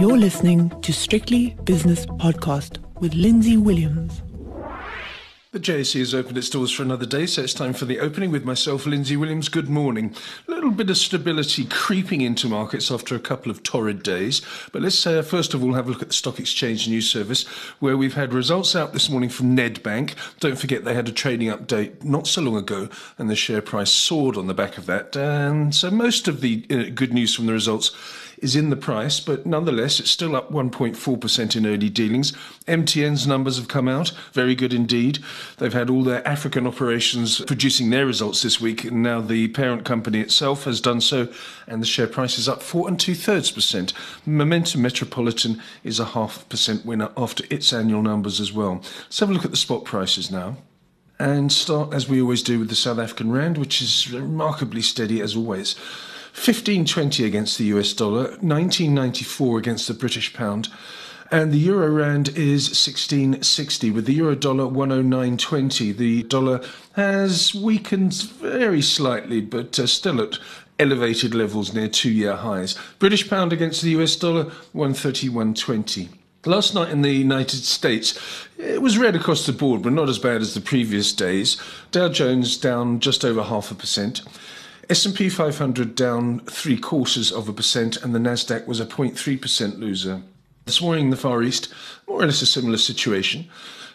You're listening to Strictly Business Podcast with Lindsay Williams. The JSE has opened its doors for another day, so it's time for the opening with myself, Lindsay Williams. Good morning. A little bit of stability creeping into markets after a couple of torrid days. But let's uh, first of all have a look at the Stock Exchange News Service, where we've had results out this morning from Nedbank. Don't forget they had a trading update not so long ago, and the share price soared on the back of that. And so most of the uh, good news from the results is in the price, but nonetheless, it's still up 1.4% in early dealings. MTN's numbers have come out, very good indeed. They've had all their African operations producing their results this week, and now the parent company itself has done so, and the share price is up four and two thirds percent. Momentum Metropolitan is a half percent winner after its annual numbers as well. Let's have a look at the spot prices now and start as we always do with the South African Rand, which is remarkably steady as always. 1520 against the US dollar, 1994 against the British pound. And the euro rand is 1660 with the euro dollar 109.20. The dollar has weakened very slightly, but uh, still at elevated levels near two year highs. British pound against the US dollar 131.20. Last night in the United States, it was red across the board, but not as bad as the previous days. Dow Jones down just over half a percent. S&P 500 down three quarters of a percent, and the Nasdaq was a 0.3% loser. This morning in the Far East, more or less a similar situation.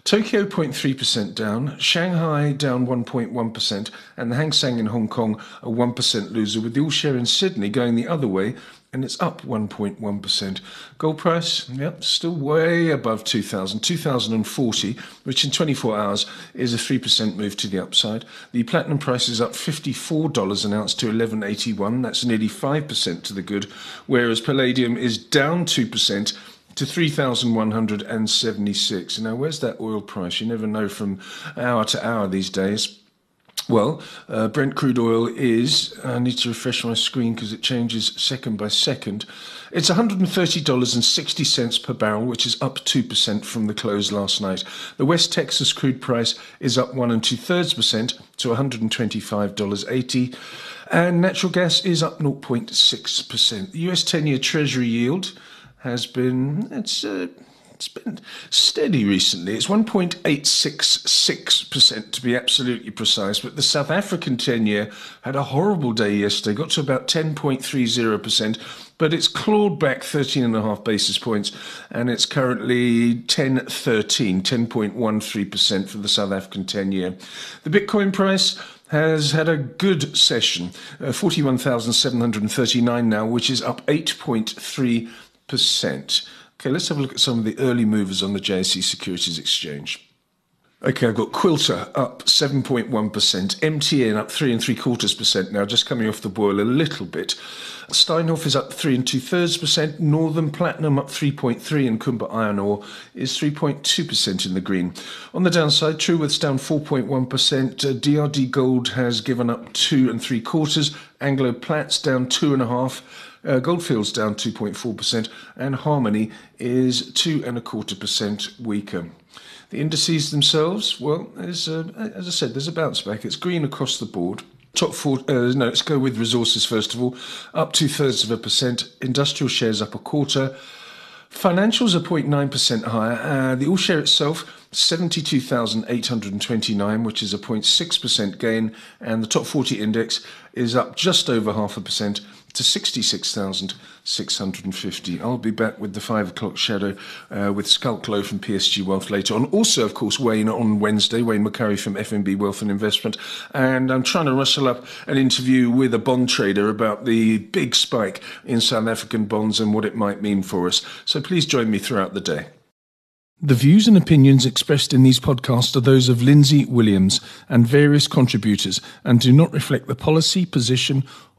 Tokyo 0.3% down, Shanghai down 1.1%, and the Hang Seng in Hong Kong a 1% loser, with the all share in Sydney going the other way and it's up 1.1%. Gold price, yep, still way above 2000, 2040, which in 24 hours is a 3% move to the upside. The platinum price is up $54 an ounce to 1181, that's nearly 5% to the good, whereas palladium is down 2% to 3,176. Now, where's that oil price? You never know from hour to hour these days. Well, uh, Brent crude oil is, I need to refresh my screen because it changes second by second. It's $130.60 per barrel, which is up 2% from the close last night. The West Texas crude price is up 1 and 2 thirds percent to $125.80. And natural gas is up 0.6%. The US 10 year Treasury yield has been, it's, uh, it's been steady recently. It's 1.866% to be absolutely precise, but the South African 10 year had a horrible day yesterday, got to about 10.30%, but it's clawed back 13.5 basis points, and it's currently 10.13, 10.13% for the South African 10 year. The Bitcoin price has had a good session, uh, 41,739 now, which is up 8.3%. Okay, let's have a look at some of the early movers on the JSE Securities Exchange. Okay, I've got Quilter up 7.1%, MTN up 3 and 3 quarters percent now, just coming off the boil a little bit. Steinhoff is up 3 and 2 thirds percent, Northam Platinum up 3.3, and Kumba Iron Ore is 3.2% in the green. On the downside, Truworths down 4.1%, uh, DRD Gold has given up 2 and 3 quarters, Anglo Platts down 2.5%. Uh, Goldfields down 2.4%, and Harmony is two and a quarter percent weaker. The indices themselves, well, as, uh, as I said, there's a bounce back. It's green across the board. Top four, uh, no, let's go with resources first of all. Up two thirds of a percent. Industrial shares up a quarter. Financials are 0.9% higher. Uh, the all share itself, 72,829, which is a 0.6% gain. And the top 40 index is up just over half a percent to 66,650. I'll be back with the five o'clock shadow uh, with Louw from PSG Wealth later on. Also, of course, Wayne on Wednesday, Wayne McCurrie from FNB Wealth and Investment. And I'm trying to rustle up an interview with a bond trader about the big spike in South African bonds and what it might mean for us. So please join me throughout the day. The views and opinions expressed in these podcasts are those of Lindsay Williams and various contributors and do not reflect the policy, position,